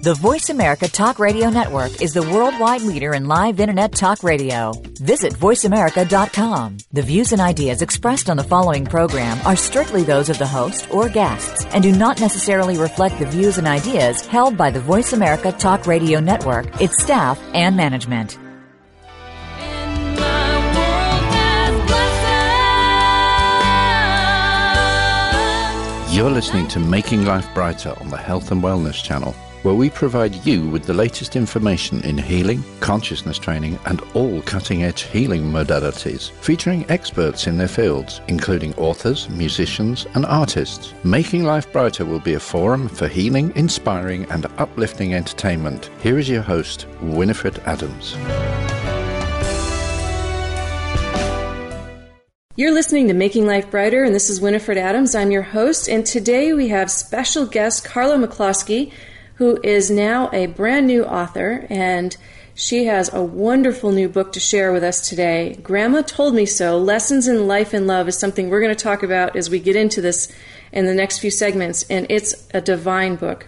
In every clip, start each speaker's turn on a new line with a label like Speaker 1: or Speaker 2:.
Speaker 1: The Voice America Talk Radio Network is the worldwide leader in live Internet talk radio. Visit voiceamerica.com. The views and ideas expressed on the following program are strictly those of the host or guests and do not necessarily reflect the views and ideas held by the Voice America Talk Radio Network, its staff, and management.
Speaker 2: You're listening to Making Life Brighter on the Health and Wellness Channel, where we provide you with the latest information in healing, consciousness training, and all cutting edge healing modalities, featuring experts in their fields, including authors, musicians, and artists. Making Life Brighter will be a forum for healing, inspiring, and uplifting entertainment. Here is your host, Winifred Adams.
Speaker 3: You're listening to Making Life Brighter, and this is Winifred Adams. I'm your host, and today we have special guest Carla McCloskey, who is now a brand new author, and she has a wonderful new book to share with us today. Grandma Told Me So Lessons in Life and Love is something we're going to talk about as we get into this in the next few segments, and it's a divine book.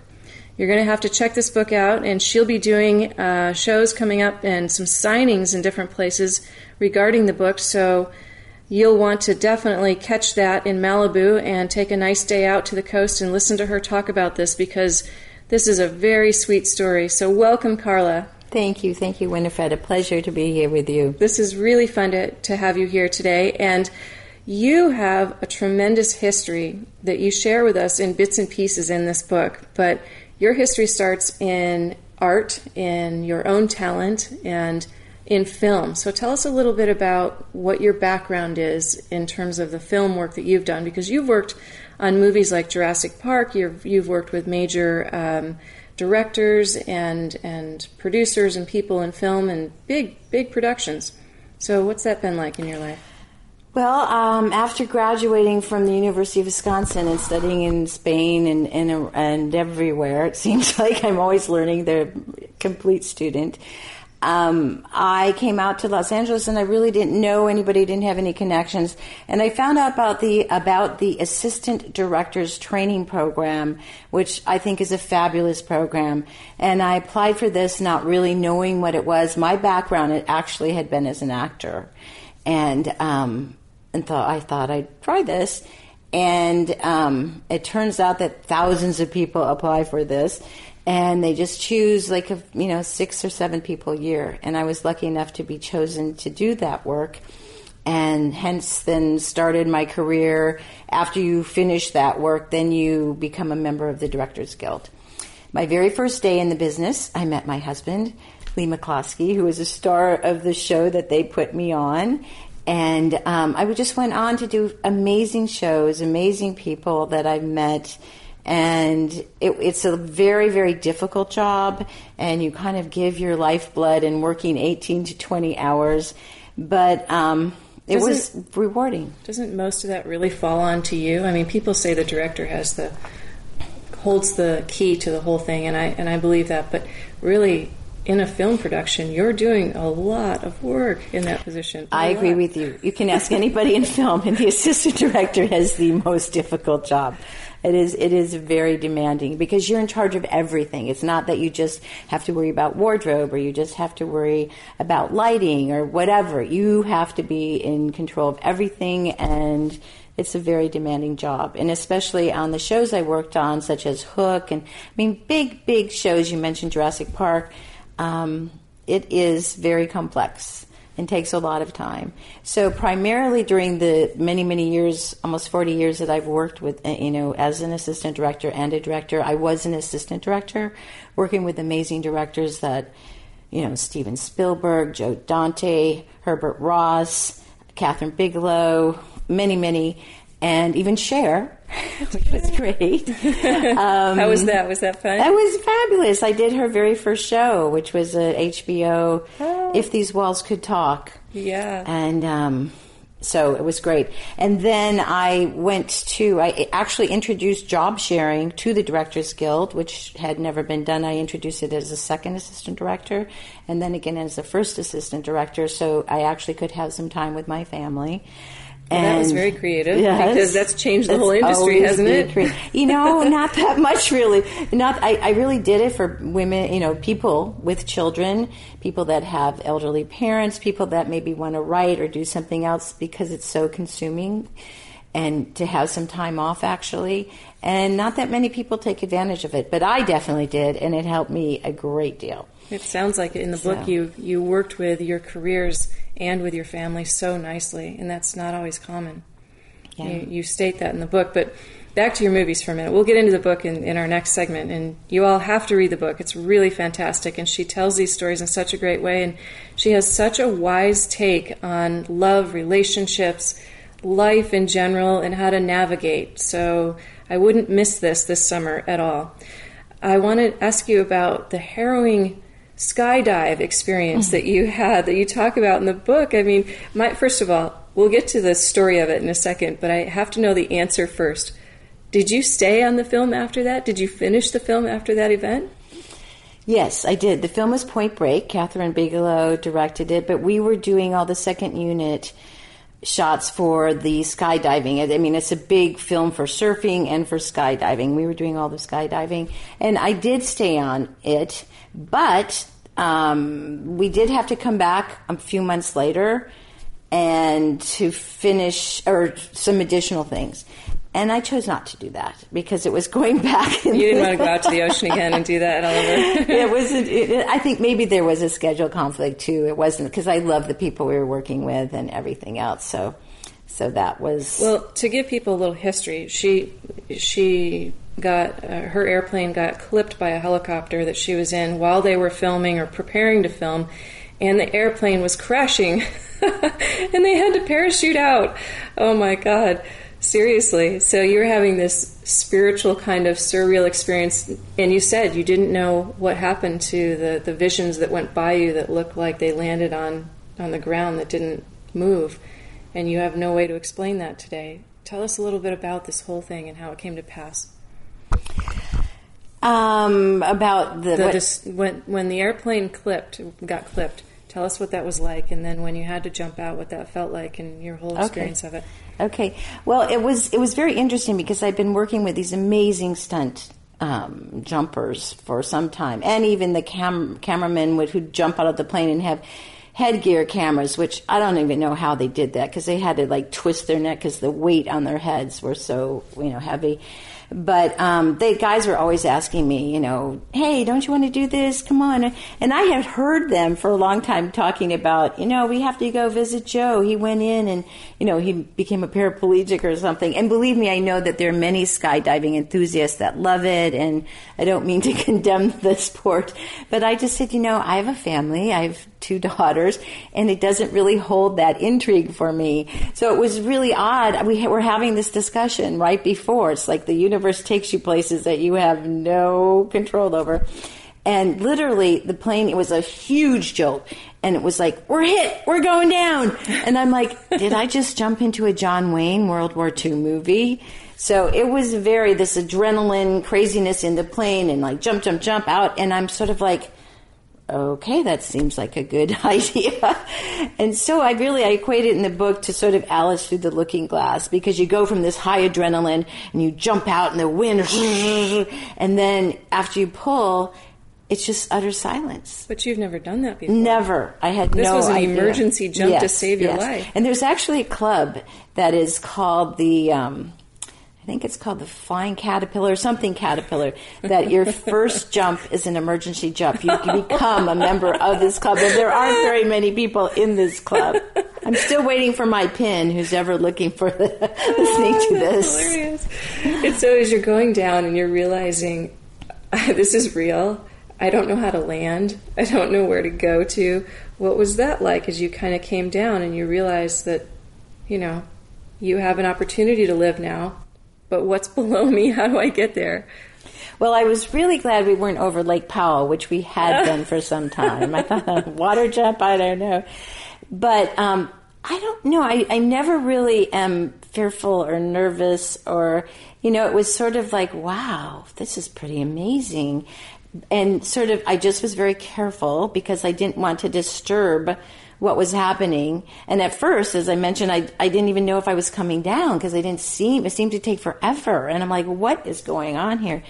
Speaker 3: You're going to have to check this book out, and she'll be doing uh, shows coming up and some signings in different places regarding the book. So you'll want to definitely catch that in Malibu and take a nice day out to the coast and listen to her talk about this because this is a very sweet story. So, welcome, Carla.
Speaker 4: Thank you. Thank you, Winifred. A pleasure to be here with you.
Speaker 3: This is really fun to, to have you here today. And you have a tremendous history that you share with us in bits and pieces in this book. But your history starts in art, in your own talent, and in film. So tell us a little bit about what your background is in terms of the film work that you've done, because you've worked on movies like Jurassic Park. You've, you've worked with major um, directors and and producers and people in film and big big productions. So what's that been like in your life?
Speaker 4: Well, um, after graduating from the University of Wisconsin and studying in Spain and, and, and everywhere, it seems like I'm always learning. The complete student um, I came out to Los Angeles and I really didn't know anybody, didn't have any connections, and I found out about the about the assistant directors training program, which I think is a fabulous program. And I applied for this, not really knowing what it was. My background it actually had been as an actor, and um, and thought I thought I'd try this. And um, it turns out that thousands of people apply for this and they just choose like a, you know six or seven people a year. And i was lucky enough to be chosen to do that work. And hence then started my career. After you finish that work then you become a member of the directors guild. My very first day in the business i met my husband lee mccloskey who was a star of the show that they put me on. And um, i just went on to do amazing shows amazing people that i met and it, it's a very very difficult job and you kind of give your lifeblood in working 18 to 20 hours but um, it doesn't, was rewarding
Speaker 3: doesn't most of that really fall onto you i mean people say the director has the holds the key to the whole thing and i and i believe that but really in a film production, you're doing a lot of work in that position.
Speaker 4: I agree with you. You can ask anybody in film, and the assistant director has the most difficult job. It is it is very demanding because you're in charge of everything. It's not that you just have to worry about wardrobe or you just have to worry about lighting or whatever. You have to be in control of everything and it's a very demanding job. And especially on the shows I worked on, such as Hook and I mean big, big shows, you mentioned Jurassic Park, um, it is very complex and takes a lot of time. So primarily during the many many years, almost 40 years that I've worked with uh, you know as an assistant director and a director, I was an assistant director working with amazing directors that you know Steven Spielberg, Joe Dante, Herbert Ross, Kathryn Bigelow, many many and even Cher, which was great.
Speaker 3: Um, How was that? Was that fun?
Speaker 4: That was fabulous. I did her very first show, which was a HBO oh. If These Walls Could Talk.
Speaker 3: Yeah.
Speaker 4: And um, so it was great. And then I went to, I actually introduced job sharing to the Directors Guild, which had never been done. I introduced it as a second assistant director and then again as a first assistant director, so I actually could have some time with my family.
Speaker 3: Well, that was very creative yes, because that's changed the whole industry, hasn't it?
Speaker 4: You know, not that much really. Not I, I really did it for women, you know, people with children, people that have elderly parents, people that maybe want to write or do something else because it's so consuming and to have some time off actually. And not that many people take advantage of it, but I definitely did and it helped me a great deal.
Speaker 3: It sounds like in the so. book you you worked with your careers and with your family so nicely, and that's not always common. Yeah. You, you, state that in the book, but back to your movies for a minute. We'll get into the book in, in our next segment, and you all have to read the book. It's really fantastic, and she tells these stories in such a great way, and she has such a wise take on love, relationships, life in general, and how to navigate. So I wouldn't miss this this summer at all. I want to ask you about the harrowing skydive experience mm-hmm. that you had that you talk about in the book. I mean, my, first of all, we'll get to the story of it in a second, but I have to know the answer first. Did you stay on the film after that? Did you finish the film after that event?
Speaker 4: Yes, I did. The film was Point Break. Kathryn Bigelow directed it, but we were doing all the second unit shots for the skydiving. I mean, it's a big film for surfing and for skydiving. We were doing all the skydiving, and I did stay on it, but um, we did have to come back a few months later and to finish or some additional things. And I chose not to do that because it was going back.
Speaker 3: you didn't want to go out to the ocean again and do that,
Speaker 4: it wasn't. It, I think maybe there was a schedule conflict too. It wasn't because I love the people we were working with and everything else. So, so that was
Speaker 3: well. To give people a little history, she she got uh, her airplane got clipped by a helicopter that she was in while they were filming or preparing to film, and the airplane was crashing, and they had to parachute out. Oh my god! Seriously. So you were having this spiritual kind of surreal experience, and you said you didn't know what happened to the, the visions that went by you that looked like they landed on, on the ground that didn't move, and you have no way to explain that today. Tell us a little bit about this whole thing and how it came to pass.
Speaker 4: Um, about the,
Speaker 3: the when when the airplane clipped got clipped. Tell us what that was like, and then when you had to jump out, what that felt like, and your whole experience
Speaker 4: okay.
Speaker 3: of it.
Speaker 4: Okay. Well, it was it was very interesting because I've been working with these amazing stunt um, jumpers for some time, and even the cam- cameramen would who jump out of the plane and have headgear cameras, which I don't even know how they did that because they had to like twist their neck because the weight on their heads were so you know heavy. But um, the guys were always asking me, you know, hey, don't you want to do this? Come on. And I had heard them for a long time talking about, you know, we have to go visit Joe. He went in and, you know, he became a paraplegic or something. And believe me, I know that there are many skydiving enthusiasts that love it. And I don't mean to condemn the sport, but I just said, you know, I have a family. I have two daughters, and it doesn't really hold that intrigue for me. So it was really odd. We were having this discussion right before. It's like the universe takes you places that you have no control over. And literally, the plane, it was a huge jolt. And it was like, we're hit, we're going down. And I'm like, did I just jump into a John Wayne World War II movie? So it was very, this adrenaline craziness in the plane and like jump, jump, jump out. And I'm sort of like, okay, that seems like a good idea. and so I really, I equate it in the book to sort of Alice through the looking glass because you go from this high adrenaline and you jump out in the wind and then after you pull, it's just utter silence.
Speaker 3: But you've never done that before.
Speaker 4: Never. I had no
Speaker 3: this
Speaker 4: no
Speaker 3: was an
Speaker 4: idea.
Speaker 3: emergency jump
Speaker 4: yes,
Speaker 3: to save your
Speaker 4: yes.
Speaker 3: life.
Speaker 4: And there's actually a club that is called the um, think it's called the flying caterpillar or something caterpillar, that your first jump is an emergency jump. You can become a member of this club. And there aren't very many people in this club. I'm still waiting for my pin, who's ever looking for the, listening oh, to this.
Speaker 3: Hilarious. And so as you're going down and you're realizing this is real, I don't know how to land, I don't know where to go to. What was that like as you kind of came down and you realized that, you know, you have an opportunity to live now but what's below me? How do I get there?
Speaker 4: Well, I was really glad we weren't over Lake Powell, which we had been for some time. I thought water jump, I don't know. But um, I don't know. I, I never really am fearful or nervous or, you know, it was sort of like, wow, this is pretty amazing. And sort of, I just was very careful because I didn't want to disturb what was happening. And at first, as I mentioned, I, I didn't even know if I was coming down because I didn't seem, it seemed to take forever. And I'm like, what is going on here?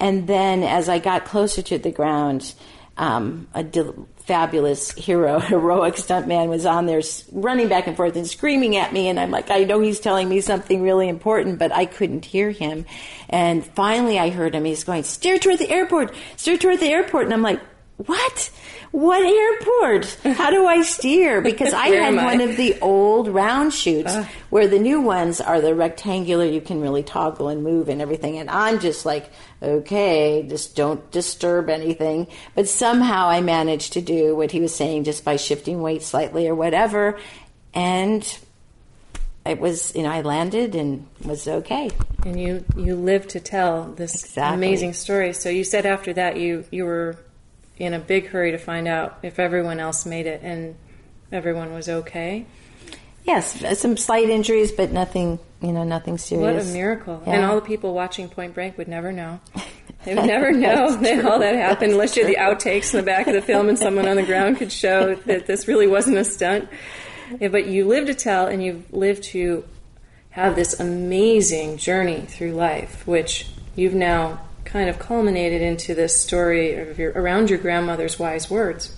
Speaker 4: And then as I got closer to the ground, um, a fabulous hero, heroic stuntman was on there running back and forth and screaming at me. And I'm like, I know he's telling me something really important, but I couldn't hear him. And finally I heard him. He's going, steer toward the airport, steer toward the airport. And I'm like, what? What airport? How do I steer? Because I had I? one of the old round chutes uh. where the new ones are the rectangular, you can really toggle and move and everything. And I'm just like, okay, just don't disturb anything. But somehow I managed to do what he was saying just by shifting weight slightly or whatever. And it was, you know, I landed and was okay.
Speaker 3: And you, you lived to tell this exactly. amazing story. So you said after that you, you were in a big hurry to find out if everyone else made it and everyone was okay.
Speaker 4: Yes, some slight injuries, but nothing, you know, nothing serious.
Speaker 3: What a miracle! Yeah. And all the people watching Point Break would never know. They would never know that all that happened unless you had the outtakes in the back of the film and someone on the ground could show that this really wasn't a stunt. Yeah, but you live to tell, and you've lived to have this amazing journey through life, which you've now kind of culminated into this story of your, around your grandmother's wise words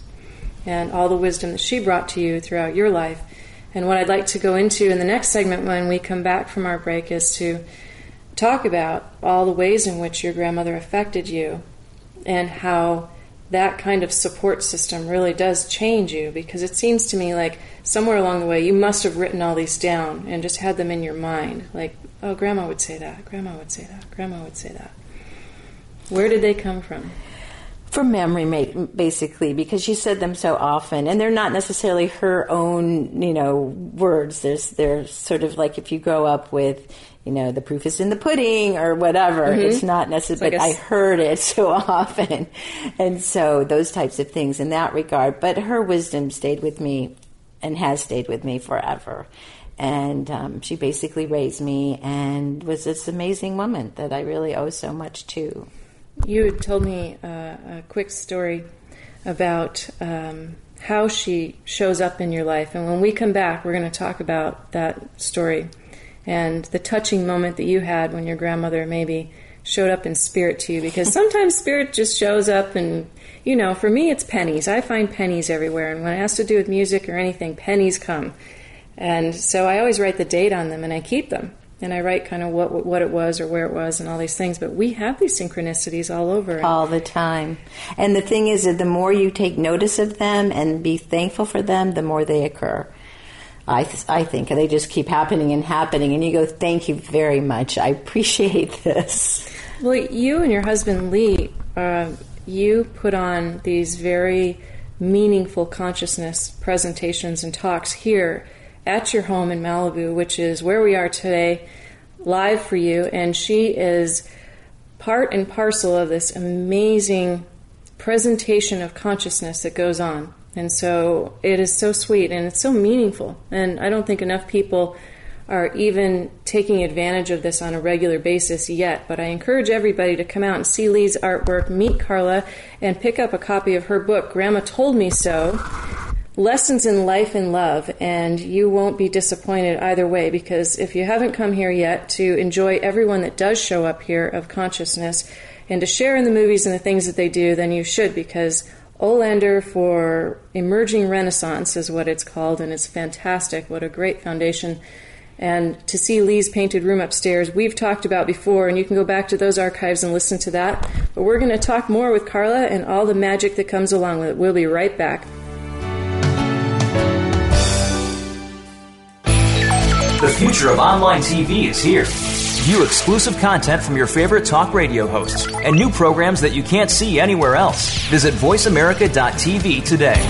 Speaker 3: and all the wisdom that she brought to you throughout your life. And what I'd like to go into in the next segment when we come back from our break is to talk about all the ways in which your grandmother affected you and how that kind of support system really does change you. Because it seems to me like somewhere along the way you must have written all these down and just had them in your mind. Like oh grandma would say that grandma would say that grandma would say that where did they come from?
Speaker 4: From memory, basically, because she said them so often, and they're not necessarily her own, you know, words. There's, they're sort of like if you grow up with, you know, the proof is in the pudding or whatever. Mm-hmm. It's not necessarily, but I heard it so often, and so those types of things in that regard. But her wisdom stayed with me, and has stayed with me forever and um, she basically raised me and was this amazing woman that I really owe so much to.
Speaker 3: You had told me uh, a quick story about um, how she shows up in your life. And when we come back, we're going to talk about that story and the touching moment that you had when your grandmother maybe showed up in spirit to you. Because sometimes spirit just shows up, and, you know, for me, it's pennies. I find pennies everywhere. And when it has to do with music or anything, pennies come. And so I always write the date on them and I keep them and I write kind of what what it was or where it was and all these things. But we have these synchronicities all over.
Speaker 4: All the time. And the thing is that the more you take notice of them and be thankful for them, the more they occur. I, th- I think they just keep happening and happening, and you go, "Thank you very much. I appreciate this."
Speaker 3: Well, you and your husband Lee, uh, you put on these very meaningful consciousness presentations and talks here at your home in Malibu, which is where we are today, live for you. And she is part and parcel of this amazing presentation of consciousness that goes on. And so it is so sweet and it's so meaningful. And I don't think enough people are even taking advantage of this on a regular basis yet. But I encourage everybody to come out and see Lee's artwork, meet Carla, and pick up a copy of her book, Grandma Told Me So lessons in life and love, and you won't be disappointed either way because if you haven't come here yet to enjoy everyone that does show up here of consciousness and to share in the movies and the things that they do, then you should because Olander for Emerging Renaissance is what it's called, and it's fantastic. What a great foundation. And to see Lee's painted room upstairs, we've talked about before, and you can go back to those archives and listen to that. But we're going to talk more with Carla and all the magic that comes along with it. We'll be right back.
Speaker 5: Future of online TV is here. View exclusive content from your favorite talk radio hosts and new programs that you can't see anywhere else. Visit VoiceAmerica.tv today.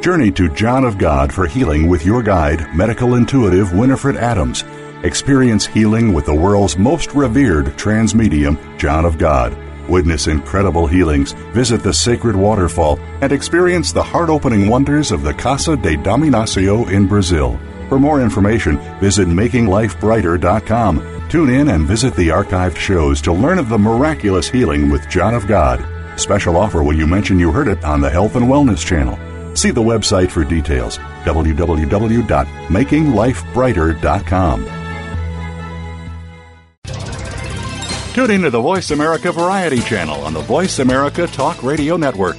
Speaker 6: Journey to John of God for healing with your guide, medical intuitive Winifred Adams. Experience healing with the world's most revered trance medium, John of God. Witness incredible healings, visit the sacred waterfall, and experience the heart opening wonders of the Casa de Dom Inácio in Brazil. For more information, visit makinglifebrighter.com. Tune in and visit the archived shows to learn of the miraculous healing with John of God. Special offer when you mention you heard it on the Health and Wellness Channel. See the website for details www.makinglifebrighter.com. Tune in to the Voice America Variety channel on the Voice America Talk Radio Network.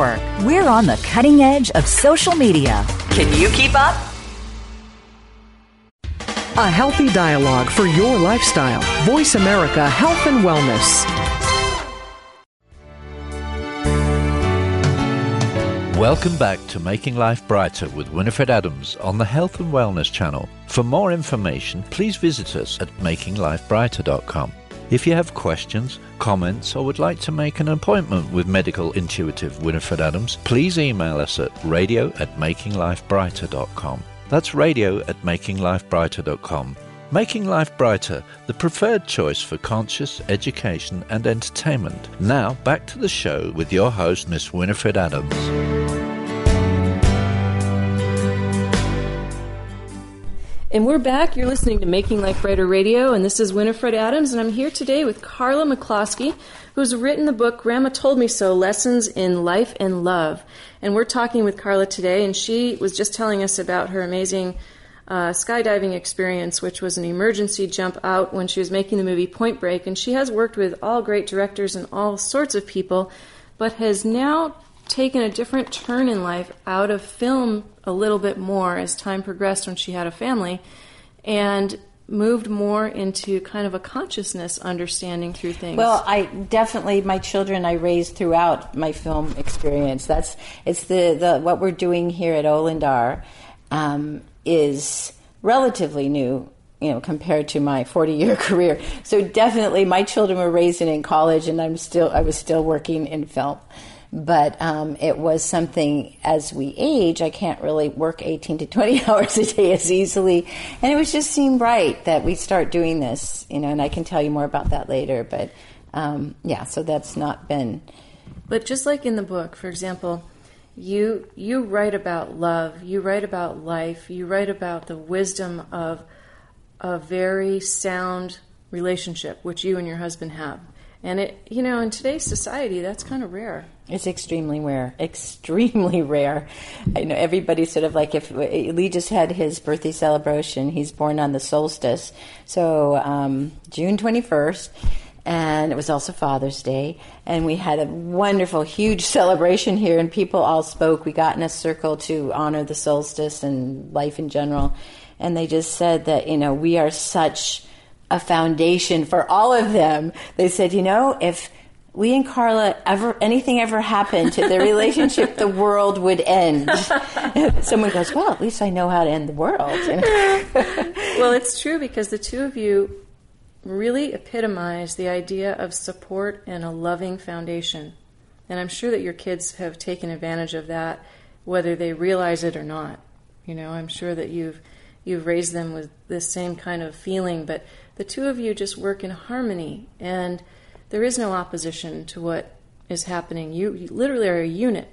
Speaker 1: We're on the cutting edge of social media. Can you keep up?
Speaker 7: A healthy dialogue for your lifestyle. Voice America Health and Wellness.
Speaker 2: Welcome back to Making Life Brighter with Winifred Adams on the Health and Wellness channel. For more information, please visit us at makinglifebrighter.com. If you have questions, comments, or would like to make an appointment with medical intuitive Winifred Adams, please email us at radio at makinglifebrighter.com. That's radio at makinglifebrighter.com. Making Life Brighter, the preferred choice for conscious education and entertainment. Now, back to the show with your host, Miss Winifred Adams.
Speaker 3: And we're back. You're listening to Making Life Brighter Radio, and this is Winifred Adams, and I'm here today with Carla McCloskey, who's written the book Grandma Told Me So Lessons in Life and Love. And we're talking with Carla today, and she was just telling us about her amazing uh, skydiving experience, which was an emergency jump out when she was making the movie Point Break. And she has worked with all great directors and all sorts of people, but has now taken a different turn in life out of film a little bit more as time progressed when she had a family and moved more into kind of a consciousness understanding through things.
Speaker 4: Well, I definitely my children I raised throughout my film experience. That's it's the, the what we're doing here at Olandar um, is relatively new you know compared to my 40 year career so definitely my children were raised in college and i'm still i was still working in film but um, it was something as we age, I can't really work 18 to 20 hours a day as easily. And it was just seemed right that we start doing this, you know, and I can tell you more about that later. But um, yeah, so that's not been.
Speaker 3: But just like in the book, for example, you you write about love, you write about life, you write about the wisdom of a very sound relationship, which you and your husband have. And it, you know, in today's society, that's kind of rare.
Speaker 4: It's extremely rare, extremely rare. I know everybody's sort of like if Lee just had his birthday celebration. He's born on the solstice, so um, June twenty first, and it was also Father's Day. And we had a wonderful, huge celebration here, and people all spoke. We got in a circle to honor the solstice and life in general, and they just said that you know we are such a foundation for all of them. They said, you know, if we and Carla ever anything ever happened to their relationship, the world would end. Someone goes, well, at least I know how to end the world.
Speaker 3: well, it's true because the two of you really epitomize the idea of support and a loving foundation. And I'm sure that your kids have taken advantage of that, whether they realize it or not. You know, I'm sure that you've you've raised them with this same kind of feeling, but the two of you just work in harmony and there is no opposition to what is happening. You, you literally are a unit.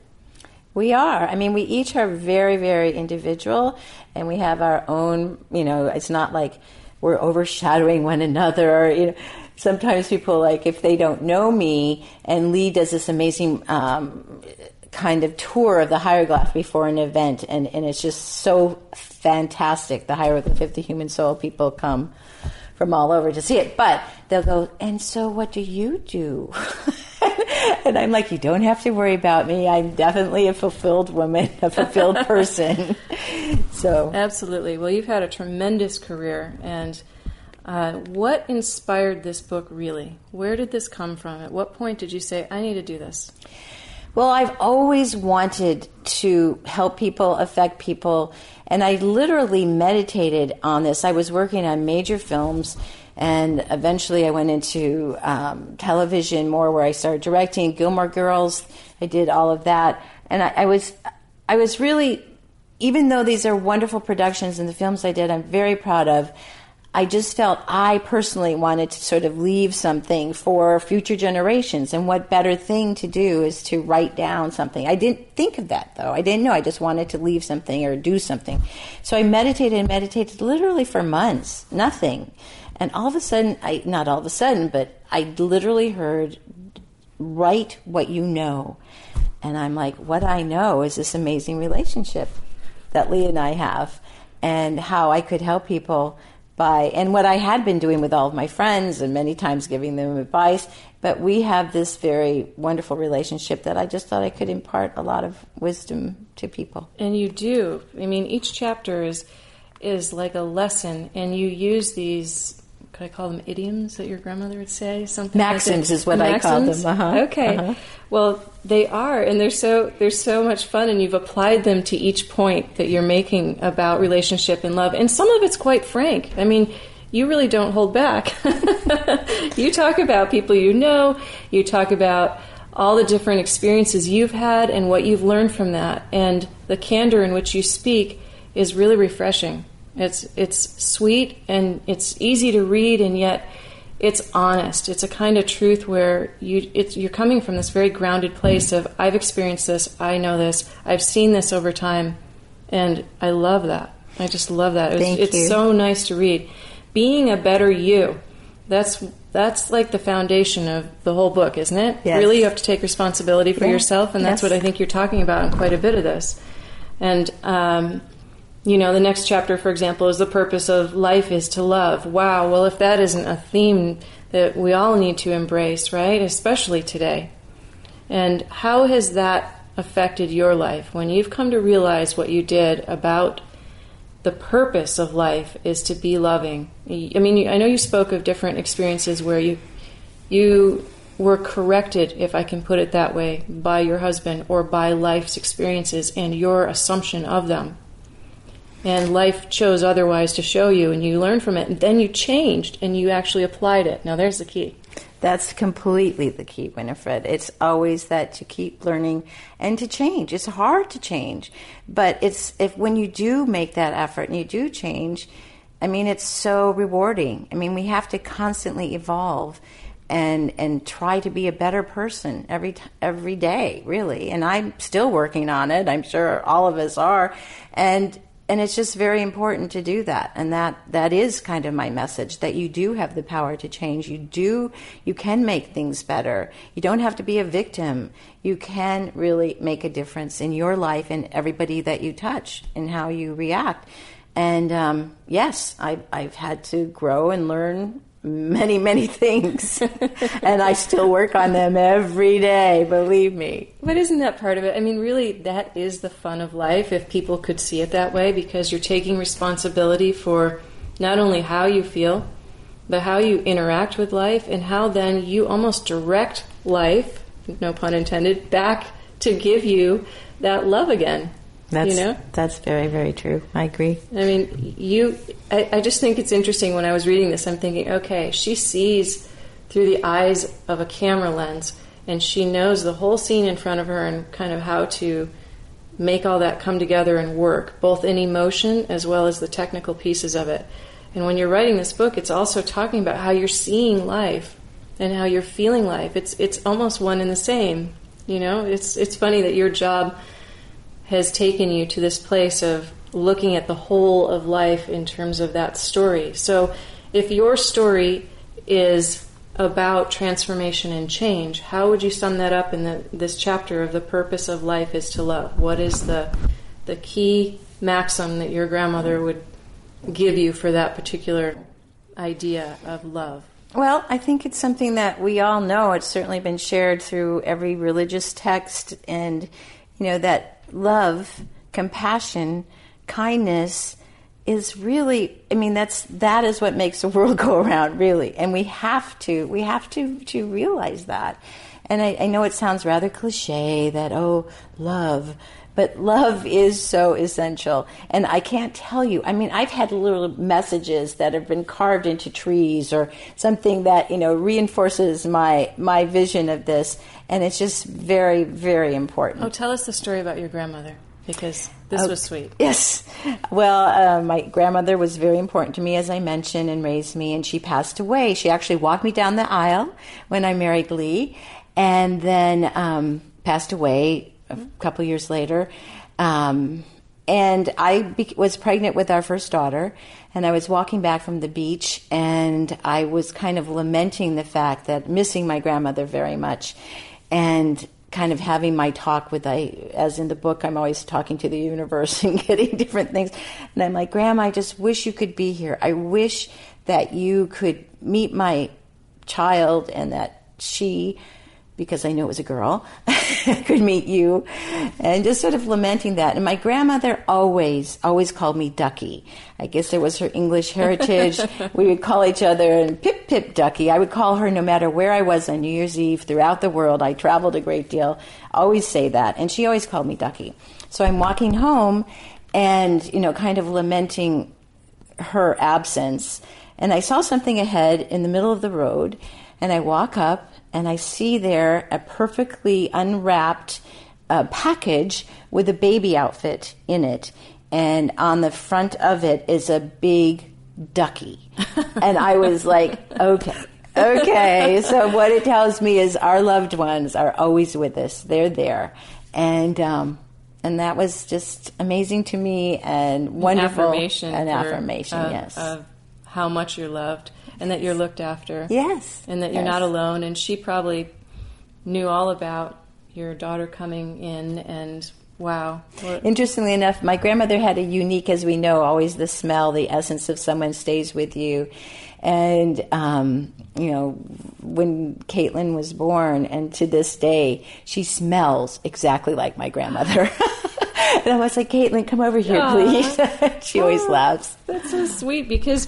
Speaker 4: We are. I mean, we each are very, very individual, and we have our own. You know, it's not like we're overshadowing one another. Or, you know, sometimes people like if they don't know me, and Lee does this amazing um, kind of tour of the hieroglyph before an event, and, and it's just so fantastic. The hieroglyph of the human soul, people come from all over to see it. But they'll go, and so what do you do? and I'm like, you don't have to worry about me. I'm definitely a fulfilled woman, a fulfilled person. so
Speaker 3: absolutely. Well, you've had a tremendous career, and uh, what inspired this book really? Where did this come from? At what point did you say, I need to do this?
Speaker 4: Well, I've always wanted to help people, affect people, and I literally meditated on this. I was working on major films, and eventually I went into um, television more, where I started directing Gilmore Girls. I did all of that, and I, I was, I was really, even though these are wonderful productions and the films I did, I'm very proud of. I just felt I personally wanted to sort of leave something for future generations. And what better thing to do is to write down something. I didn't think of that though. I didn't know. I just wanted to leave something or do something. So I meditated and meditated literally for months, nothing. And all of a sudden, I, not all of a sudden, but I literally heard, write what you know. And I'm like, what I know is this amazing relationship that Lee and I have and how I could help people by and what I had been doing with all of my friends and many times giving them advice. But we have this very wonderful relationship that I just thought I could impart a lot of wisdom to people.
Speaker 3: And you do. I mean, each chapter is is like a lesson, and you use these. Could I call them idioms that your grandmother would say? Something
Speaker 4: maxims
Speaker 3: like
Speaker 4: is what
Speaker 3: maxims?
Speaker 4: I call them. Uh-huh.
Speaker 3: Okay. Uh-huh. Well, they are, and they're so they're so much fun, and you've applied them to each point that you're making about relationship and love, and some of it's quite frank. I mean, you really don't hold back. you talk about people you know. You talk about all the different experiences you've had and what you've learned from that, and the candor in which you speak is really refreshing. It's it's sweet and it's easy to read, and yet it's honest. It's a kind of truth where you you're coming from this very grounded place of I've experienced this, I know this, I've seen this over time, and I love that. I just love that. It
Speaker 4: Thank
Speaker 3: it's
Speaker 4: you.
Speaker 3: so nice to read. Being a better you. That's that's like the foundation of the whole book, isn't it?
Speaker 4: Yes.
Speaker 3: Really, you have to take responsibility for
Speaker 4: Yeah.
Speaker 3: yourself, and that's
Speaker 4: Yes.
Speaker 3: what I think you're talking about in quite a bit of this. And um, you know, the next chapter, for example, is the purpose of life is to love. Wow. Well, if that isn't a theme that we all need to embrace, right? Especially today. And how has that affected your life when you've come to realize what you did about the purpose of life is to be loving? I mean, I know you spoke of different experiences where you you were corrected, if I can put it that way, by your husband or by life's experiences and your assumption of them. And life chose otherwise to show you, and you learned from it, and then you changed and you actually applied it. Now, there's the key.
Speaker 4: That's completely the key, Winifred. It's always that to keep learning and to change. It's hard to change, but it's if when you do make that effort and you do change, I mean, it's so rewarding. I mean, we have to constantly evolve and and try to be a better person every t- every day, really. And I'm still working on it. I'm sure all of us are, and and it's just very important to do that. And that that is kind of my message that you do have the power to change. You do you can make things better. You don't have to be a victim. You can really make a difference in your life and everybody that you touch and how you react. And um, yes I, i've had to grow and learn many many things and i still work on them every day believe me
Speaker 3: But isn't that part of it? I mean, really, that is the fun of life if people could see it that way because you're taking responsibility for not only how you feel, but how you interact with life and how then you almost direct life, no pun intended, back to give you that love again.
Speaker 4: That's
Speaker 3: you know?
Speaker 4: that's very very true i agree
Speaker 3: I mean, you. I, I just think it's interesting when I was reading this. I'm thinking, okay, she sees through the eyes of a camera lens, and she knows the whole scene in front of her and kind of how to make all that come together and work, both in emotion as well as the technical pieces of it. And when you're writing this book, it's also talking about how you're seeing life and how you're feeling life. It's it's almost one and the same. You know, it's it's funny that your job has taken you to this place of looking at the whole of life in terms of that story. So, if your story is about transformation and change. How would you sum that up in the, this chapter of the purpose of life is to love? What is the the key maxim that your grandmother would give you for that particular idea of love?
Speaker 4: Well, I think it's something that we all know. It's certainly been shared through every religious text, and you know that love, compassion, kindness is really i mean that's that is what makes the world go around really. And we have to we have to to realize that. And I, I know it sounds rather cliche that oh love but love is so essential and i can't tell you i mean i've had little messages that have been carved into trees or something that you know reinforces my my vision of this and it's just very very important
Speaker 3: oh tell us the story about your grandmother because this oh, was sweet.
Speaker 4: Yes. Well, uh, my grandmother was very important to me, as I mentioned, and raised me, and she passed away. She actually walked me down the aisle when I married Lee, and then um, passed away a couple years later. Um, and I be- was pregnant with our first daughter, and I was walking back from the beach, and I was kind of lamenting the fact that missing my grandmother very much. And kind of having my talk with I as in the book I'm always talking to the universe and getting different things and I'm like grandma I just wish you could be here I wish that you could meet my child and that she because I knew it was a girl, could meet you, and just sort of lamenting that. And my grandmother always, always called me Ducky. I guess it was her English heritage. we would call each other and Pip Pip Ducky. I would call her no matter where I was on New Year's Eve throughout the world. I traveled a great deal. Always say that, and she always called me Ducky. So I'm walking home, and you know, kind of lamenting her absence. And I saw something ahead in the middle of the road, and I walk up and I see there a perfectly unwrapped uh, package with a baby outfit in it. And on the front of it is a big ducky. and I was like, okay, okay. So what it tells me is our loved ones are always with us. They're there. And, um, and that was just amazing to me and wonderful.
Speaker 3: An affirmation.
Speaker 4: An affirmation,
Speaker 3: uh,
Speaker 4: yes.
Speaker 3: Of how much you're loved and that you're looked after.
Speaker 4: Yes.
Speaker 3: And that you're
Speaker 4: yes.
Speaker 3: not alone. And she probably knew all about your daughter coming in and wow.
Speaker 4: Interestingly enough, my grandmother had a unique, as we know, always the smell, the essence of someone stays with you. And, um, you know, when Caitlin was born, and to this day, she smells exactly like my grandmother. and I was like, Caitlin, come over here, Aww. please. she always laughs.
Speaker 3: That's so sweet because,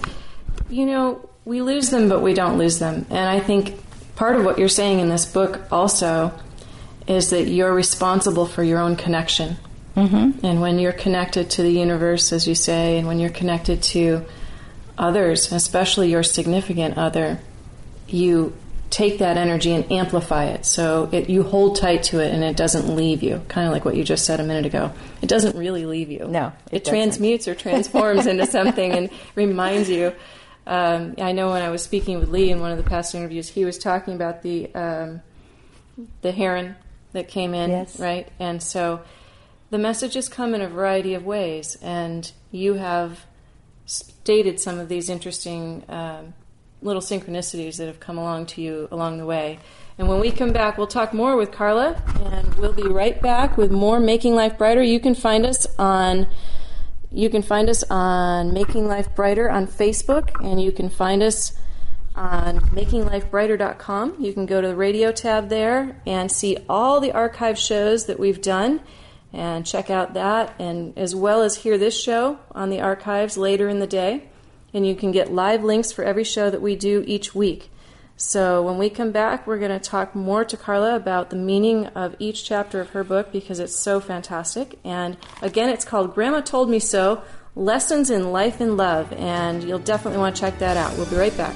Speaker 3: you know, we lose them, but we don't lose them. And I think part of what you're saying in this book also is that you're responsible for your own connection. Mm-hmm. And when you're connected to the universe, as you say, and when you're connected to others, especially your significant other, you take that energy and amplify it. So it, you hold tight to it and it doesn't leave you, kind of like what you just said a minute ago. It doesn't really leave you.
Speaker 4: No.
Speaker 3: It, it transmutes or transforms into something and reminds you um, I know when I was speaking with Lee in one of the past interviews, he was talking about the um, the heron that came in,
Speaker 4: yes.
Speaker 3: right? And so the messages come in a variety of ways, and you have stated some of these interesting um, little synchronicities that have come along to you along the way. And when we come back, we'll talk more with Carla, and we'll be right back with more Making Life Brighter. You can find us on you can find us on Making Life Brighter on Facebook, and you can find us on makinglifebrighter.com. You can go to the radio tab there and see all the archive shows that we've done and check out that, and as well as hear this show on the archives later in the day. And you can get live links for every show that we do each week. So when we come back, we're going to talk more to Carla about the meaning of each chapter of her book because it's so fantastic. And again, it's called Grandma Told Me So Lessons in Life and Love. And you'll definitely want to check that out. We'll be right back.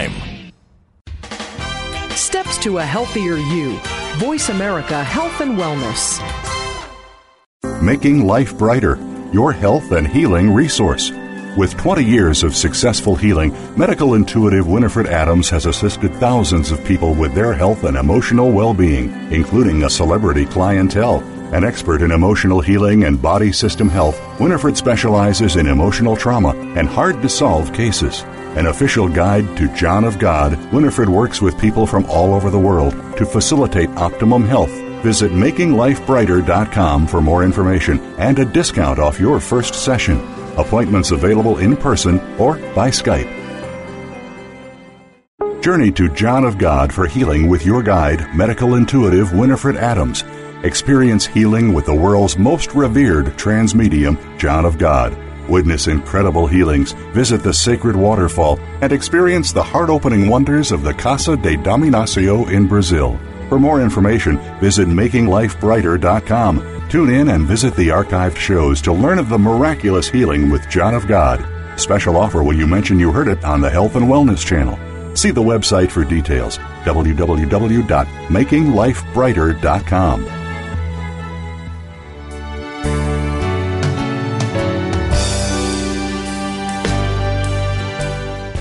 Speaker 7: Steps to a healthier you. Voice America Health and Wellness.
Speaker 6: Making Life Brighter, your health and healing resource. With 20 years of successful healing, medical intuitive Winifred Adams has assisted thousands of people with their health and emotional well being, including a celebrity clientele. An expert in emotional healing and body system health, Winifred specializes in emotional trauma and hard to solve cases. An official guide to John of God, Winifred works with people from all over the world to facilitate optimum health. Visit makinglifebrighter.com for more information and a discount off your first session. Appointments available in person or by Skype. Journey to John of God for healing with your guide, medical intuitive Winifred Adams. Experience healing with the world's most revered trance medium, John of God. Witness incredible healings, visit the sacred waterfall, and experience the heart opening wonders of the Casa de Dom Inácio in Brazil. For more information, visit makinglifebrighter.com. Tune in and visit the archived shows to learn of the miraculous healing with John of God. Special offer when you mention you heard it on the Health and Wellness channel. See the website for details www.makinglifebrighter.com.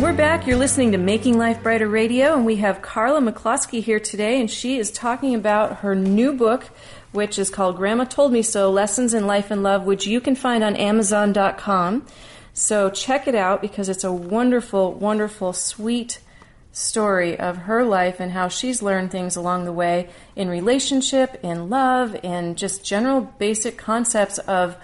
Speaker 3: We're back. You're listening to Making Life Brighter Radio, and we have Carla McCloskey here today, and she is talking about her new book, which is called Grandma Told Me So Lessons in Life and Love, which you can find on Amazon.com. So check it out because it's a wonderful, wonderful, sweet story of her life and how she's learned things along the way in relationship, in love, in just general basic concepts of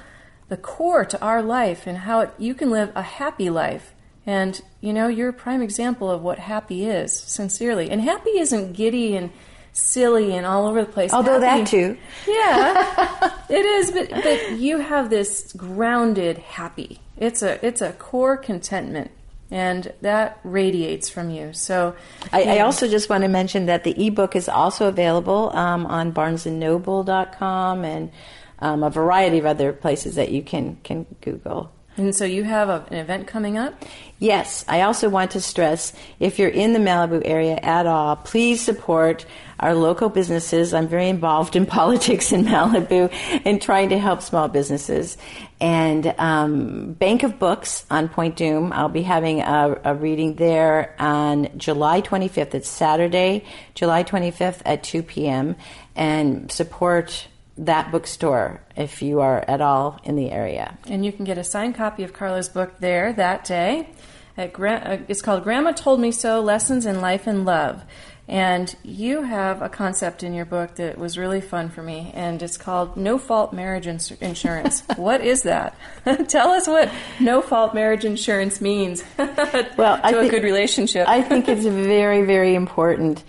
Speaker 3: the core to our life and how it, you can live a happy life. And you know, you're a prime example of what happy is, sincerely. And happy isn't giddy and silly and all over the place.
Speaker 4: Although
Speaker 3: happy,
Speaker 4: that too.
Speaker 3: Yeah. it is, but but you have this grounded happy. It's a it's a core contentment and that radiates from you. So,
Speaker 4: I, I, also just want to mention that the ebook is also available um, on BarnesandNoble.com and um, a variety of other places that you can can Google.
Speaker 3: And so you have a, an event coming up?
Speaker 4: Yes. I also want to stress if you're in the Malibu area at all, please support our local businesses. I'm very involved in politics in Malibu and trying to help small businesses. And um, Bank of Books on Point Dume, I'll be having a, a reading there on July 25th. It's Saturday, July 25th at 2 p.m. And support that bookstore if you are at all in the area.
Speaker 3: And you can get a signed copy of Carla's book there that day. Uh, it's called Grandma Told Me So Lessons in Life and Love. And you have a concept in your book that was really fun for me, and it's called No Fault Marriage ins- Insurance. what is that? Tell us what no fault marriage insurance means well, to a good relationship.
Speaker 4: I think it's very, very important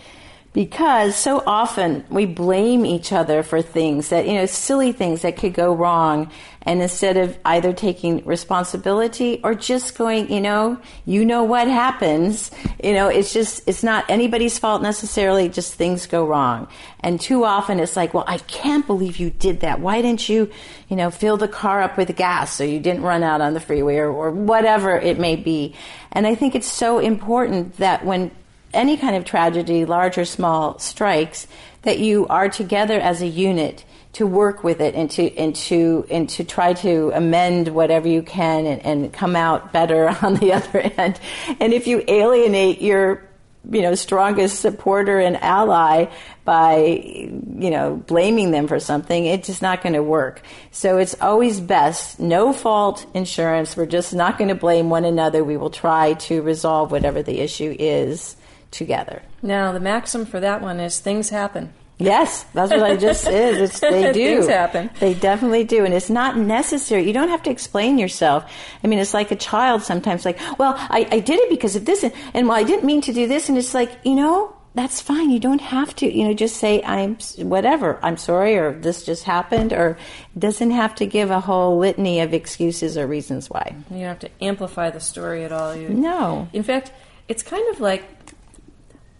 Speaker 4: because so often we blame each other for things that, you know, silly things that could go wrong. And instead of either taking responsibility or just going, you know, you know what happens, you know, it's just, it's not anybody's fault necessarily, just things go wrong. And too often it's like, well, I can't believe you did that. Why didn't you, you know, fill the car up with gas so you didn't run out on the freeway or, or whatever it may be. And I think it's so important that when any kind of tragedy, large or small, strikes, that you are together as a unit to work with it and to and to and to try to amend whatever you can and, and come out better on the other end. And if you alienate your you know strongest supporter and ally by you know blaming them for something it's just not going to work. So it's always best no fault insurance. We're just not going to blame one another. We will try to resolve whatever the issue is together
Speaker 3: now the maxim for that one is things happen
Speaker 4: Yes, that's what I just is. It's, they do.
Speaker 3: Things happen.
Speaker 4: They definitely do, and it's not necessary. You don't have to explain yourself. I mean, it's like a child sometimes. Like, well, I, I did it because of this, and, and well, I didn't mean to do this, and it's like, you know, that's fine. You don't have to, you know, just say I'm whatever. I'm sorry, or this just happened, or doesn't have to give a whole litany of excuses or reasons why.
Speaker 3: You don't have to amplify the story at all. You,
Speaker 4: no.
Speaker 3: In fact, it's kind of like,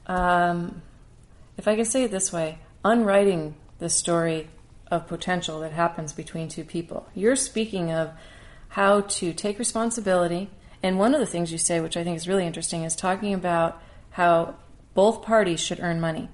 Speaker 3: um, if I can say it this way unwriting the story of potential that happens between two people. You're speaking of how to take responsibility. And one of the things you say, which I think is really interesting, is talking about how both parties should earn money.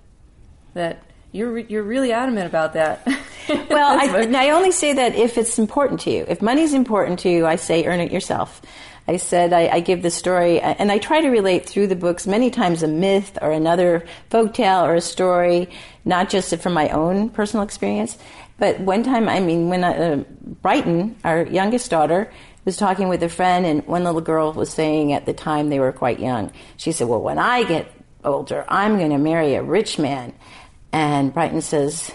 Speaker 3: That you're you're really adamant about that.
Speaker 4: well, I, I only say that if it's important to you. If money's important to you, I say earn it yourself. I said I, I, give the story, and I try to relate through the books many times a myth or another folk tale or a story, not just from my own personal experience. But one time, I mean, when I, uh, Brighton, our youngest daughter, was talking with a friend, and one little girl was saying at the time they were quite young, she said, Well, when I get older, I'm going to marry a rich man. And Brighton says,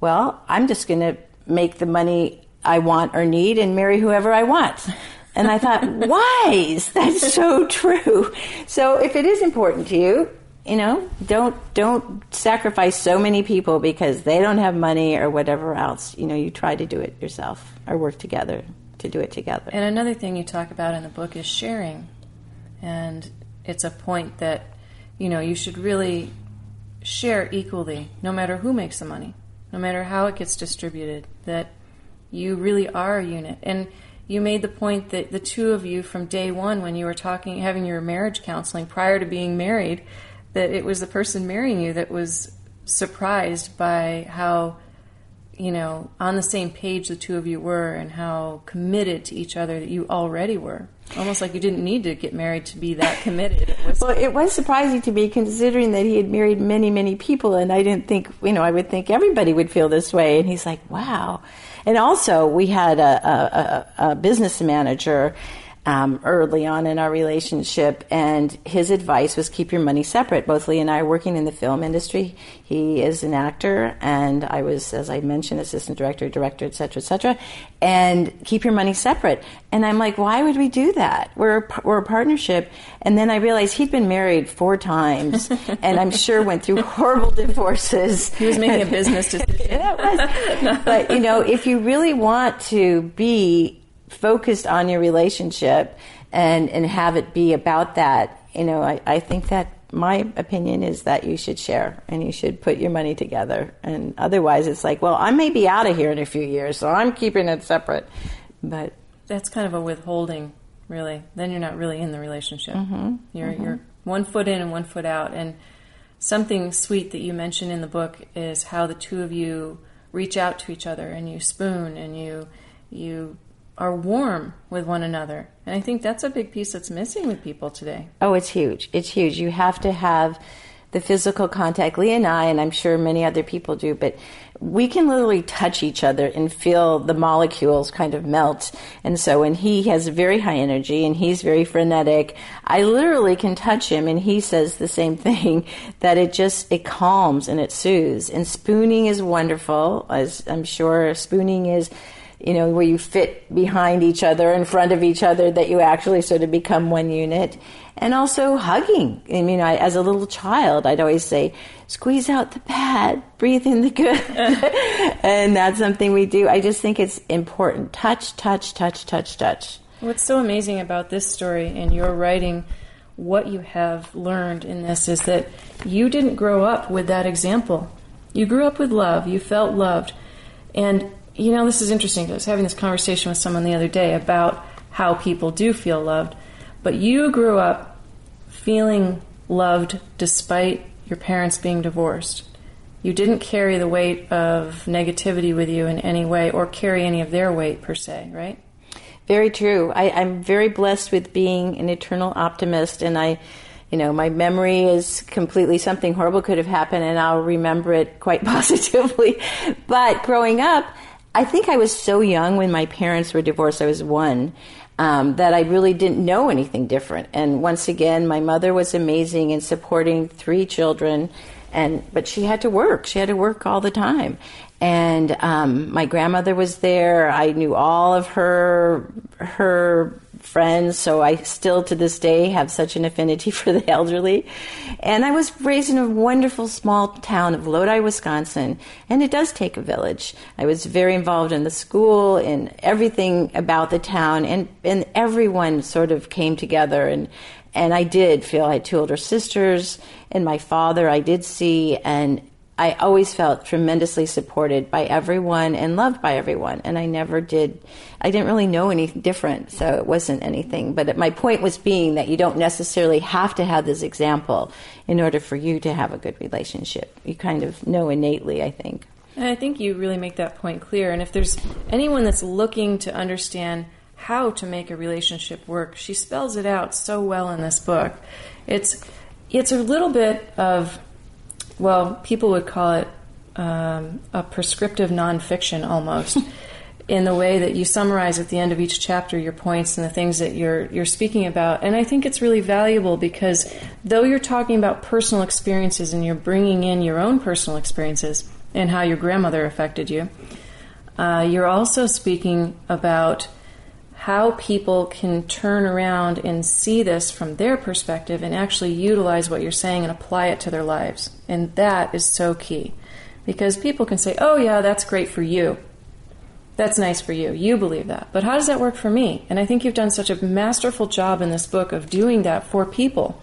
Speaker 4: Well, I'm just going to make the money I want or need and marry whoever I want. And I thought, wise. That's so true. So if it is important to you, you know, don't don't sacrifice so many people because they don't have money or whatever else. You know, you try to do it yourself or work together to do it together.
Speaker 3: And another thing you talk about in the book is sharing. And it's a point that, you know, you should really share equally, no matter who makes the money, no matter how it gets distributed, that you really are a unit. And you made the point that the two of you from day one when you were talking having your marriage counseling prior to being married that it was the person marrying you that was surprised by how you know on the same page the two of you were and how committed to each other that you already were. Almost like you didn't need to get married to be that committed.
Speaker 4: It well it was surprising to me considering that he had married many many people and i didn't think you know i would think everybody would feel this way. And he's like wow. And also, we had a, a, a business manager um, early on in our relationship, and his advice was keep your money separate. Both Leigh and I are working in the film industry. He is an actor, and I was, as I mentioned, assistant director, director, etc., cetera, et cetera. And keep your money separate. And I'm like, why would we do that? We're a, we're a partnership. And then I realized he'd been married four times, and I'm sure went through horrible divorces.
Speaker 3: He was making a business decision. That was.
Speaker 4: But you know, if you really want to be focused on your relationship and, and have it be about that, you know, I, I think that my opinion is that you should share and you should put your money together. And otherwise, it's like, well, I may be out of here in a few years, so I'm keeping it separate. But
Speaker 3: that's kind of a withholding, really. Then you're not really in the relationship. Mm-hmm. You're mm-hmm. you're one foot in and one foot out. And something sweet that you mention in the book is how the two of you reach out to each other and you spoon and you you are warm with one another. And I think that's a big piece that's missing with people today.
Speaker 4: Oh, it's huge. It's huge. You have to have the physical contact. Leigh and I, and I'm sure many other people do, but we can literally touch each other and feel the molecules kind of melt. And so when he has very high energy and he's very frenetic, I literally can touch him and he says the same thing that it just, it calms and it soothes. And spooning is wonderful, as I'm sure spooning is you know, where you fit behind each other, in front of each other, that you actually sort of become one unit. And also hugging. I mean, I, as a little child, I'd always say, squeeze out the bad, breathe in the good. and that's something we do. I just think it's important. Touch, touch, touch, touch, touch.
Speaker 3: What's so amazing about this story and your writing, what you have learned in this is that you didn't grow up with that example. You grew up with love, you felt loved. And you know, this is interesting. I was having this conversation with someone the other day about how people do feel loved. But you grew up feeling loved despite your parents being divorced. you didn't carry the weight of negativity with you in any way or carry any of their weight per se, right?
Speaker 4: Very true. I, I'm very blessed with being an eternal optimist, and I, you know, my memory is completely something horrible could have happened, and I'll remember it quite positively. but growing up, I think I was so young when my parents were divorced. I was one. Um, that I really didn't know anything different. And once again, my mother was amazing in supporting three children and but she had to work. She had to work all the time. And um, my grandmother was there. I knew all of her her friends, so I still to this day have such an affinity for the elderly. And I was raised in a wonderful small town of Lodi, Wisconsin, and it does take a village. I was very involved in the school, in everything about the town, and, and everyone sort of came together and and I did feel I had two older sisters, and my father I did see, and I always felt tremendously supported by everyone and loved by everyone. And I never did, I didn't really know any different, so it wasn't anything. But my point was being that you don't necessarily have to have this example in order for you to have a good relationship. You kind of know innately, I think.
Speaker 3: And I think you really make that point clear. And if there's anyone that's looking to understand how to make a relationship work. She spells it out so well in this book. It's it's a little bit of well, people would call it um, a prescriptive nonfiction almost. in the way that you summarize at the end of each chapter your points and the things that you're you're speaking about. And I think it's really valuable because though you're talking about personal experiences and you're bringing in your own personal experiences and how your grandmother affected you, uh, you're also speaking about how people can turn around and see this from their perspective and actually utilize what you're saying and apply it to their lives. And that is so key. Because people can say, oh, yeah, that's great for you. That's nice for you. You believe that. But how does that work for me? And I think you've done such a masterful job in this book of doing that for people.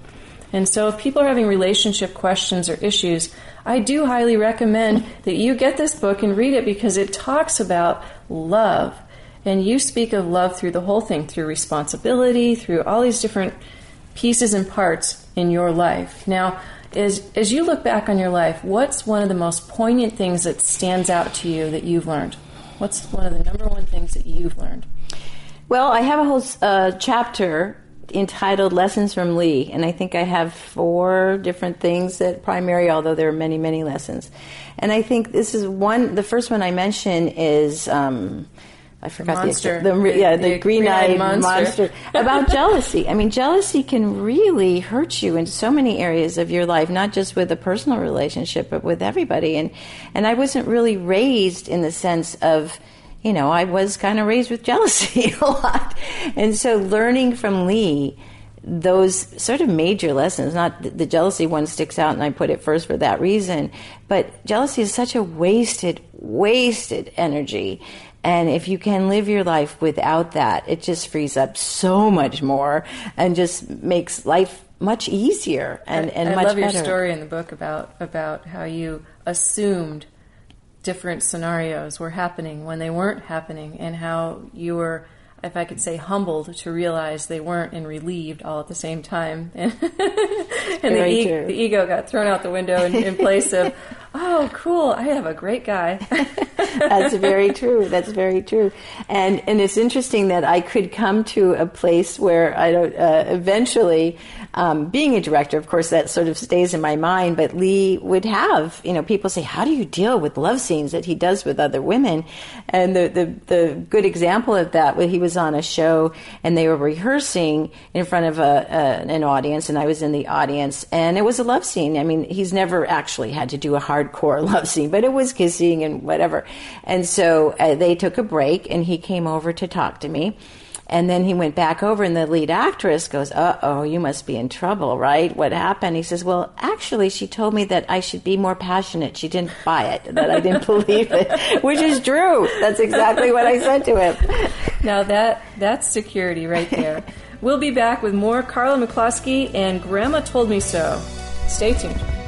Speaker 3: And so if people are having relationship questions or issues, I do highly recommend that you get this book and read it because it talks about love and you speak of love through the whole thing, through responsibility, through all these different pieces and parts in your life. Now, as, as you look back on your life, what's one of the most poignant things that stands out to you that you've learned? What's one of the number one things that you've learned?
Speaker 4: Well, I have a whole uh, chapter entitled Lessons from Leigh, and I think I have four different things that primary, although there are many, many lessons. And I think this is one, the first one I mention is. Um, I forgot
Speaker 3: monster.
Speaker 4: the, the, yeah the, the green-eyed,
Speaker 3: monster,
Speaker 4: monster. about jealousy. I mean, jealousy can really hurt you in so many areas of your life, not just with a personal relationship, but with everybody. And and I wasn't really raised in the sense of, you know, I was kind of raised with jealousy a lot, and so learning from Leigh those sort of major lessons, not the jealousy one sticks out and I put it first for that reason, but jealousy is such a wasted, wasted energy and if you can live your life without that, it just frees up so much more and just makes life much easier and, and
Speaker 3: I
Speaker 4: much
Speaker 3: love
Speaker 4: better.
Speaker 3: your story in the book about about how you assumed different scenarios were happening when they weren't happening and how you were if I could say humbled to realize they weren't and relieved all at the same time. and the, e- the, ego got thrown out the window in, in place of, oh, cool, I have a great guy.
Speaker 4: That's very true. That's very true. And and it's interesting that I could come to a place where I don't uh, eventually um, being a director, of course, that sort of stays in my mind. But Leigh would have, you know, people say, "How do you deal with love scenes that he does with other women?" And the the, the good example of that, when he was on a show and they were rehearsing in front of a, a, an audience, and I was in the audience, and it was a love scene. I mean, he's never actually had to do a hardcore love scene, but it was kissing and whatever. And so uh, they took a break, and he came over to talk to me. And then he went back over, and the lead actress goes, Uh oh, you must be in trouble, right? What happened? He says, Well, actually, she told me that I should be more passionate. She didn't buy it, that I didn't believe it, which is true. That's exactly what I said to him.
Speaker 3: Now, that that's security right there. we'll be back with more Carla McCloskey and Grandma Told Me So. Stay tuned.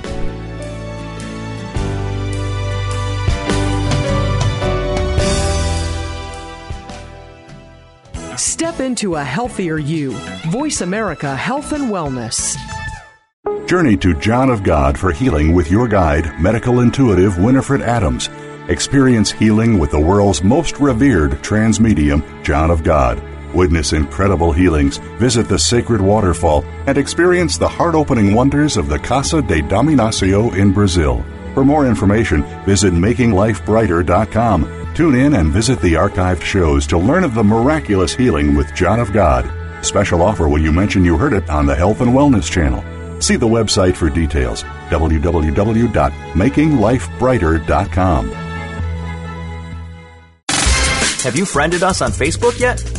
Speaker 7: Step into a healthier you. Voice America Health and Wellness.
Speaker 6: Journey to John of God for healing with your guide, medical intuitive Winifred Adams. Experience healing with the world's most revered trance medium, John of God. Witness incredible healings, visit the sacred waterfall, and experience the heart opening wonders of the Casa de Dom Inácio in Brazil. For more information, visit makinglifebrighter.com. Tune in and visit the archived shows to learn of the miraculous healing with John of God. Special offer when you mention you heard it on the Health and Wellness Channel. See the website for details www.makinglifebrighter.com.
Speaker 5: Have you friended us on Facebook yet?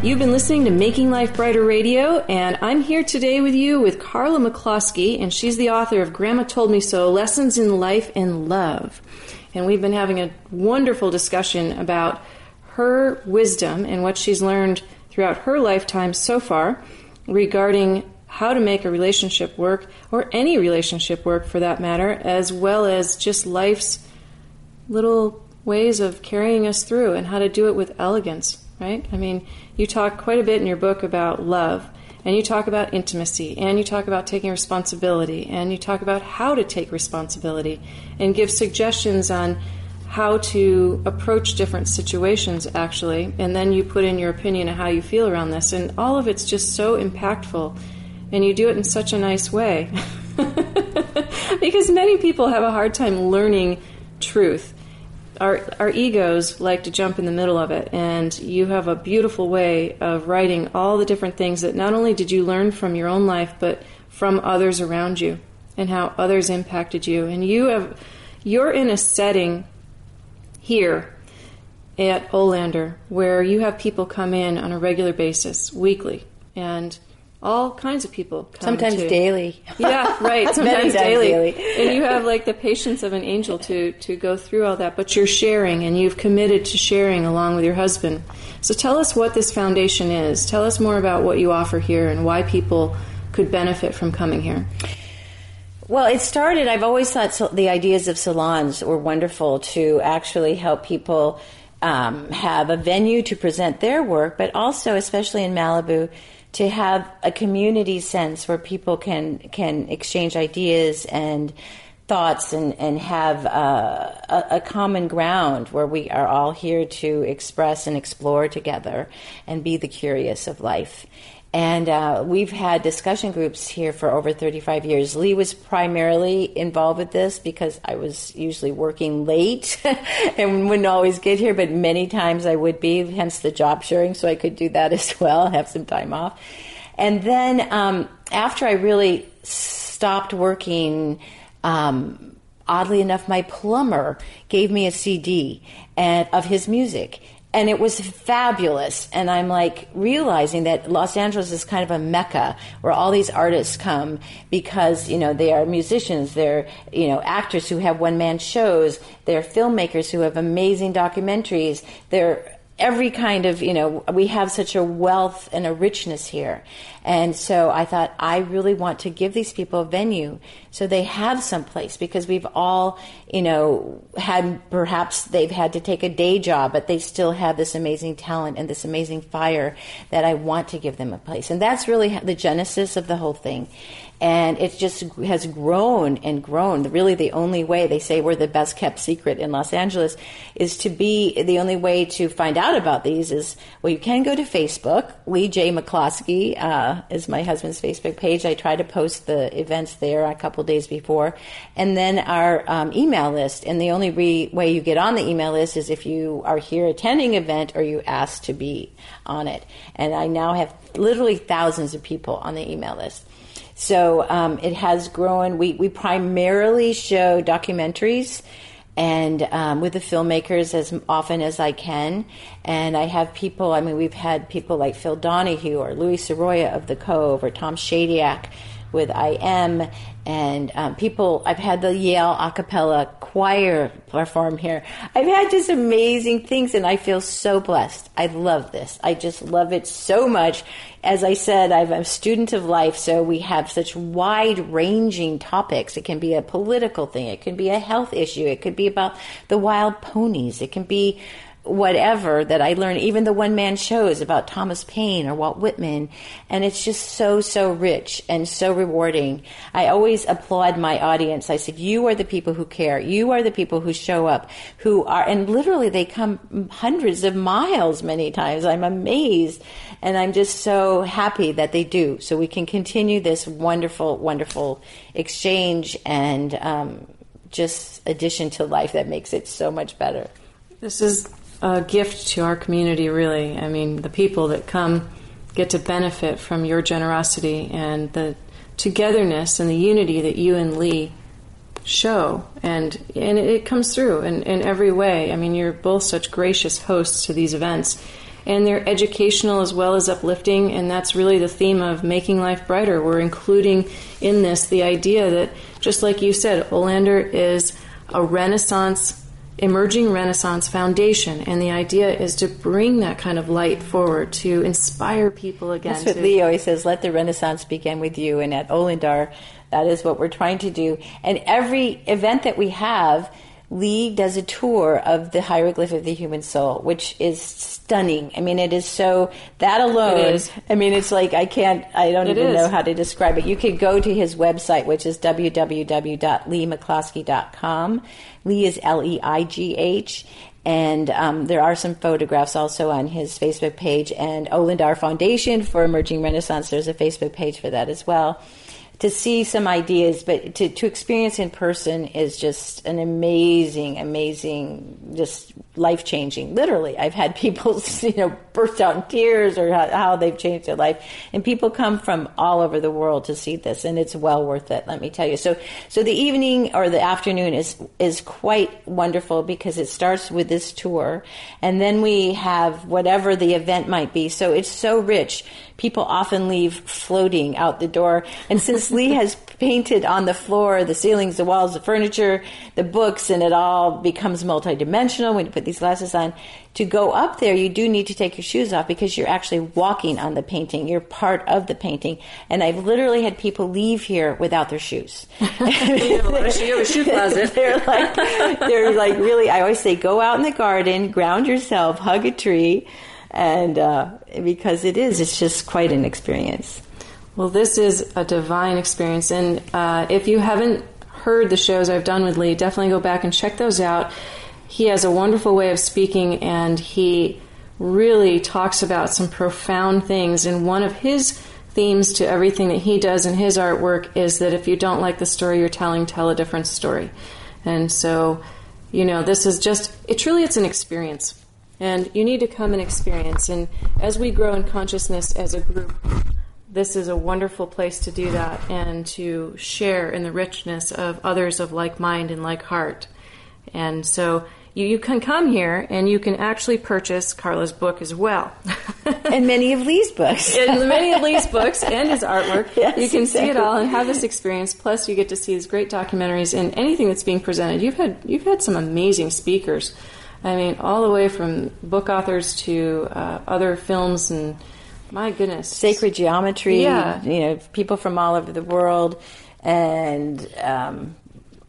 Speaker 3: You've been listening to Making Life Brighter Radio, and I'm here today with you with Carla McCloskey, and she's the author of Grandma Told Me So Lessons in Life and Love. And we've been having a wonderful discussion about her wisdom and what she's learned throughout her lifetime so far regarding how to make a relationship work, or any relationship work for that matter, as well as just life's little ways of carrying us through and how to do it with elegance, right? I mean, you talk quite a bit in your book about love, and you talk about intimacy, and you talk about taking responsibility, and you talk about how to take responsibility, and give suggestions on how to approach different situations, actually, and then you put in your opinion of how you feel around this, and all of it's just so impactful, and you do it in such a nice way. because many people have a hard time learning truth our our egos like to jump in the middle of it and you have a beautiful way of writing all the different things that not only did you learn from your own life but from others around you and how others impacted you. And you have you're in a setting here at Olandar where you have people come in on a regular basis weekly and all kinds of people
Speaker 4: sometimes
Speaker 3: to,
Speaker 4: daily.
Speaker 3: Yeah right. Sometimes daily. daily. And you have like the patience of an angel to to go through all that but you're sharing and you've committed to sharing along with your husband. So tell us what this foundation is. Tell us more about what you offer here and why people could benefit from coming here.
Speaker 4: Well, it started, I've always thought so, the ideas of salons were wonderful to actually help people um, have a venue to present their work, but also, especially in Malibu, to have a community sense where people can can exchange ideas and thoughts and and have uh, a, a, common ground where we are all here to express and explore together and be the curious of life. And uh, we've had discussion groups here for over 35 years. Leigh was primarily involved with this because I was usually working late and wouldn't always get here, but many times I would be, hence the job sharing, so I could do that as well, have some time off. And then um, after I really stopped working, um, oddly enough, my plumber gave me a CD and, of his music and it was fabulous. And I'm like realizing that Los Angeles is kind of a mecca where all these artists come because you know they are musicians, they're you know actors who have one man shows, they're filmmakers who have amazing documentaries, they're every kind of you know we have such a wealth and a richness here. And so i thought i really want to give these people a venue so they have some place because we've all you know had perhaps they've had to take a day job but they still have this amazing talent and this amazing fire that i want to give them a place. And that's really the genesis of the whole thing and it just has grown and grown. Really, the only way they say we're the best kept secret in Los Angeles is to be the only way to find out about these is well, you can go to Facebook. Leigh J. McCloskey uh, is my husband's Facebook page. I try to post the events there a couple days before, and then our um, email list. And the only re- way you get on the email list is if you are here attending event or you ask to be on it. And I now have literally thousands of people on the email list. So um, it has grown. We, we primarily show documentaries and um, with the filmmakers as often as I can. And I have people, I mean, we've had people like Phil Donahue or Louie Psihoyos of The Cove or Tom Shadyac with I Am, and um, people. I've had the Yale a cappella choir perform here. I've had just amazing things, and I feel so blessed. I love this. I just love it so much. As I said, I'm a student of life, so we have such wide ranging topics. It can be a political thing, it can be a health issue, it could be about the wild ponies, it can be whatever that I learned, even the one man shows about Thomas Paine or Walt Whitman. And it's just so, so rich and so rewarding. I always applaud my audience. I said, You are the people who care. You are the people who show up, who are, and literally they come hundreds of miles many times. I'm amazed. And I'm just so happy that they do. So we can continue this wonderful, wonderful exchange and um, just addition to life that makes it so much better.
Speaker 3: This is a gift to our community, really. I mean, the people that come get to benefit from your generosity and the togetherness and the unity that you and Leigh show. And, and it comes through in, in every way. I mean, you're both such gracious hosts to these events. And they're educational as well as uplifting, and that's really the theme of Making Life Brighter. We're including in this the idea that, just like you said, Olandar is a Renaissance emerging Renaissance foundation, and the idea is to bring that kind of light forward to inspire people again.
Speaker 4: That's what
Speaker 3: to,
Speaker 4: Leigh always says: "Let the Renaissance begin with you." And at Olandar, that is what we're trying to do. And every event that we have Leigh does a tour of the hieroglyph of the human soul, which is stunning. I mean, it is so that alone. I mean, it's like I can't. I don't it even is. know how to describe it. You could go to his website, which is www.leighmccloskey.com. Leigh is L E I G H, and um, there are some photographs also on his Facebook page. And Olandar Foundation for Emerging Renaissance. There's a Facebook page for that as well to see some ideas, but to, to experience in person is just an amazing, amazing, just life changing. Literally, I've had people, you know, burst out in tears or how, they've changed their life, and people come from all over the world to see this, and it's well worth it. Let me tell you. So, so the evening or the afternoon is is quite wonderful because it starts with this tour, and then we have whatever the event might be. So it's so rich people often leave floating out the door. And since Leigh has painted on the floor, the ceilings, the walls, the furniture, the books, and it all becomes multidimensional when you put these glasses on, to go up there, you do need to take your shoes off because you're actually walking on the painting. You're part of the painting. And I've literally had people leave here without their shoes. you
Speaker 3: have a shoe closet.
Speaker 4: they're like, they're like really, I always say, go out in the garden, ground yourself, hug a tree and uh, because it is, it's just quite an experience.
Speaker 3: Well, this is a divine experience, and uh, if you haven't heard the shows I've done with Leigh, definitely go back and check those out. He has a wonderful way of speaking, and he really talks about some profound things. And one of his themes to everything that he does in his artwork is that if you don't like the story you're telling, tell a different story. And so, you know, this is just, it truly it's an experience. And you need to come and experience. And as we grow in consciousness as a group, this is a wonderful place to do that and to share in the richness of others of like mind and like heart. And so you, you can come here and you can actually purchase Carla's book as well.
Speaker 4: and many of Leigh's books.
Speaker 3: and many of Leigh's books and his artwork. Yes, you can exactly. see it all and have this experience. Plus, you get to see his great documentaries and anything that's being presented. You've had you've had some amazing speakers I mean, all the way from book authors to uh, other films and my goodness,
Speaker 4: sacred geometry. Yeah, you know, people from all over the world, and um,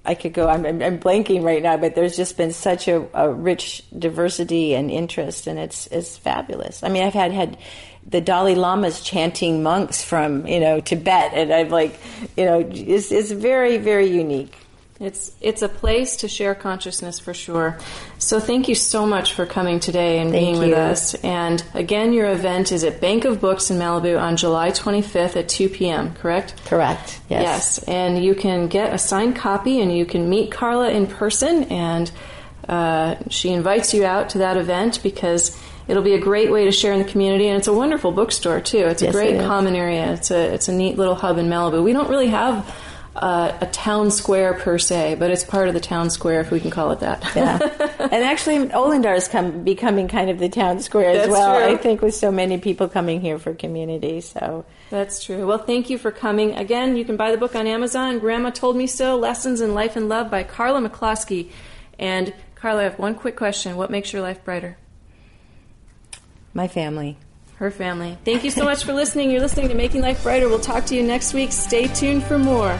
Speaker 4: I could go. I'm, I'm, I'm, blanking right now, but there's just been such a, a, rich diversity and interest, and it's it's fabulous. I mean, I've had had the Dalai Lama's chanting monks from you know Tibet, and I'm like, you know, it's it's very very unique.
Speaker 3: It's it's a place to share consciousness for sure. So thank you so much for coming today and
Speaker 4: thank
Speaker 3: being
Speaker 4: you.
Speaker 3: with us. And again, your event is at Bank of Books in Malibu on July 25th at 2 p.m. Correct?
Speaker 4: Correct. Yes.
Speaker 3: Yes, and you can get a signed copy, and you can meet Carla in person, and uh, she invites you out to that event because it'll be a great way to share in the community, and it's a wonderful bookstore too. It's a
Speaker 4: yes,
Speaker 3: great
Speaker 4: it
Speaker 3: common area. It's a it's a neat little hub in Malibu. We don't really have uh, a town square per se, but it's part of the town square, if we can call it that.
Speaker 4: yeah, and actually, Olandar is come, becoming kind of the town square
Speaker 3: That's
Speaker 4: as well.
Speaker 3: True.
Speaker 4: I think with so many people coming here for community, so
Speaker 3: that's true. Well, thank you for coming again. You can buy the book on Amazon. Grandma told me so: Lessons in Life and Love by Carla McCloskey. And Carla, I have one quick question: What makes your life brighter?
Speaker 4: My family.
Speaker 3: Her family. Thank you so much for listening. You're listening to Making Life Brighter. We'll talk to you next week. Stay tuned for more.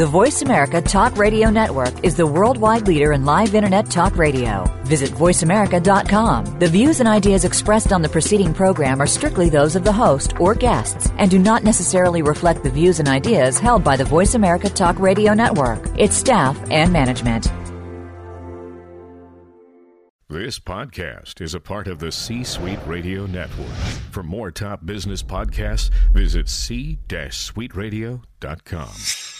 Speaker 1: The Voice America Talk Radio Network is the worldwide leader in live Internet talk radio. Visit voiceamerica.com. The views and ideas expressed on the preceding program are strictly those of the host or guests and do not necessarily reflect the views and ideas held by the Voice America Talk Radio Network, its staff, and management.
Speaker 6: This podcast is a part of the C Suite Radio Network. For more top business podcasts, visit c-suiteradio.com.